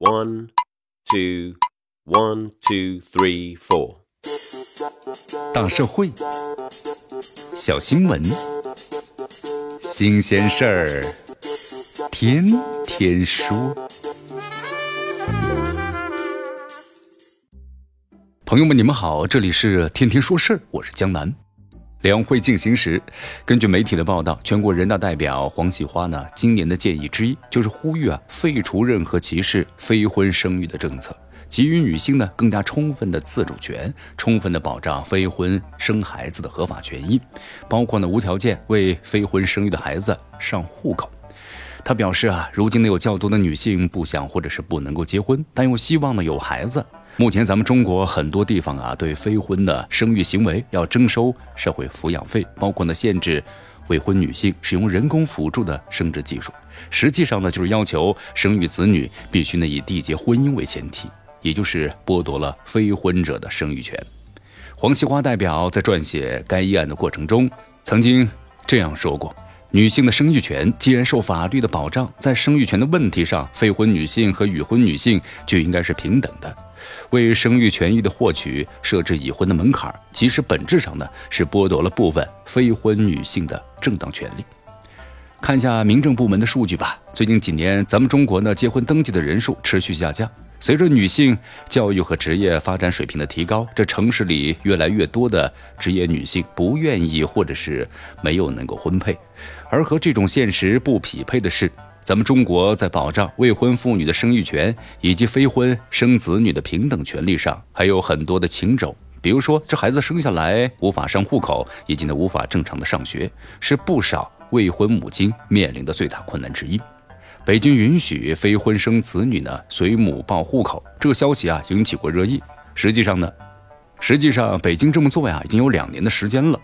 One, two, one, two, three, four. 大社会，小新闻，新鲜事儿，天天说。朋友们，你们好，这里是天天说事儿，我是江南。两会进行时，根据媒体的报道，全国人大代表黄喜花呢，今年的建议之一就是呼吁啊，废除任何歧视非婚生育的政策，给予女性呢更加充分的自主权，充分的保障非婚生孩子的合法权益，包括呢无条件为非婚生育的孩子上户口。他表示啊，如今呢有较多的女性不想或者是不能够结婚，但又希望呢有孩子。目前，咱们中国很多地方啊，对非婚的生育行为要征收社会抚养费，包括呢限制未婚女性使用人工辅助的生殖技术。实际上呢，就是要求生育子女必须呢以缔结婚姻为前提，也就是剥夺了非婚者的生育权。黄西花代表在撰写该议案的过程中，曾经这样说过。女性的生育权既然受法律的保障，在生育权的问题上，非婚女性和已婚女性就应该是平等的。为生育权益的获取设置已婚的门槛，其实本质上呢是剥夺了部分非婚女性的正当权利。看一下民政部门的数据吧。最近几年，咱们中国呢结婚登记的人数持续下降。随着女性教育和职业发展水平的提高，这城市里越来越多的职业女性不愿意或者是没有能够婚配，而和这种现实不匹配的是，咱们中国在保障未婚妇女的生育权以及非婚生子女的平等权利上还有很多的情肘。比如说，这孩子生下来无法上户口，以及呢无法正常的上学，是不少未婚母亲面临的最大困难之一。北京允许非婚生子女呢随母报户口，这个消息啊引起过热议。实际上呢，实际上北京这么做呀已经有两年的时间了。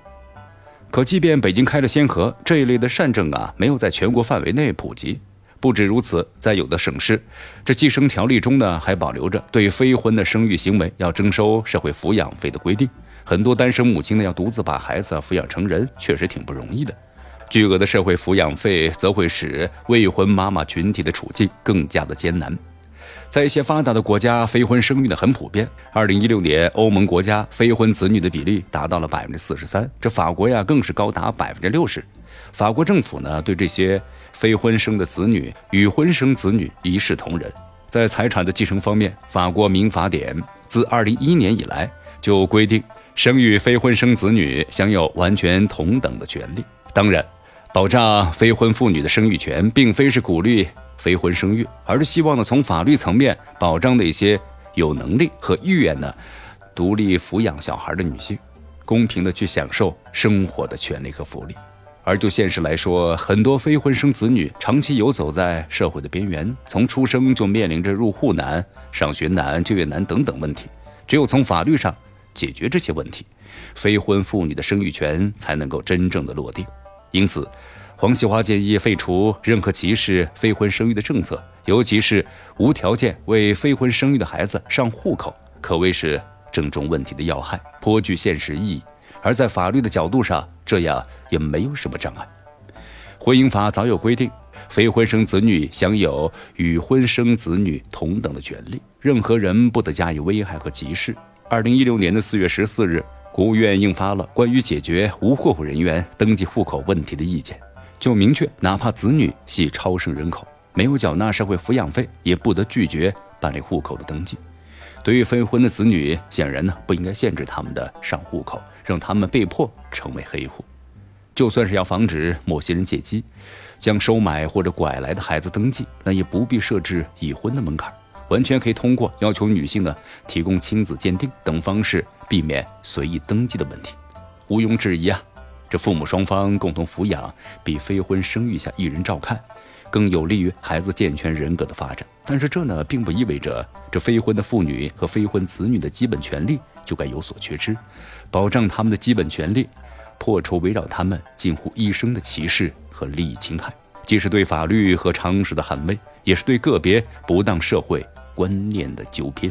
可即便北京开了先河，这一类的善政啊没有在全国范围内普及。不止如此，在有的省市，这计生条例中呢还保留着对非婚的生育行为要征收社会抚养费的规定。很多单身母亲呢要独自把孩子抚养成人，确实挺不容易的。巨额的社会抚养费则会使未婚妈妈群体的处境更加的艰难。在一些发达的国家，非婚生育的很普遍。二零一六年，欧盟国家非婚子女的比例达到了百分之四十三，这法国呀更是高达百分之六十。法国政府呢对这些非婚生的子女与婚生子女一视同仁。在财产的继承方面，法国民法典自二零一一年以来就规定，生育非婚生子女享有完全同等的权利。当然。保障非婚妇女的生育权，并非是鼓励非婚生育，而是希望呢从法律层面保障那些有能力和意愿呢独立抚养小孩的女性，公平的去享受生活的权利和福利。而就现实来说，很多非婚生子女长期游走在社会的边缘，从出生就面临着入户难、上学难、就业难等等问题。只有从法律上解决这些问题，非婚妇女的生育权才能够真正的落地。因此，黄喜华建议废除任何歧视非婚生育的政策，尤其是无条件为非婚生育的孩子上户口，可谓是正中问题的要害，颇具现实意义。而在法律的角度上，这样也没有什么障碍。婚姻法早有规定，非婚生子女享有与婚生子女同等的权利，任何人不得加以危害和歧视。二零一六年的四月十四日。国务院印发了关于解决无户口人员登记户口问题的意见，就明确，哪怕子女系超生人口，没有缴纳社会抚养费，也不得拒绝办理户口的登记。对于非婚的子女，显然呢不应该限制他们的上户口，让他们被迫成为黑户。就算是要防止某些人借机将收买或者拐来的孩子登记，那也不必设置已婚的门槛。完全可以通过要求女性呢提供亲子鉴定等方式，避免随意登记的问题。毋庸置疑啊，这父母双方共同抚养，比非婚生育下一人照看，更有利于孩子健全人格的发展。但是这呢，并不意味着这非婚的妇女和非婚子女的基本权利就该有所缺失。保障他们的基本权利，破除围绕他们近乎一生的歧视和利益侵害。既是对法律和常识的捍卫，也是对个别不当社会观念的纠偏。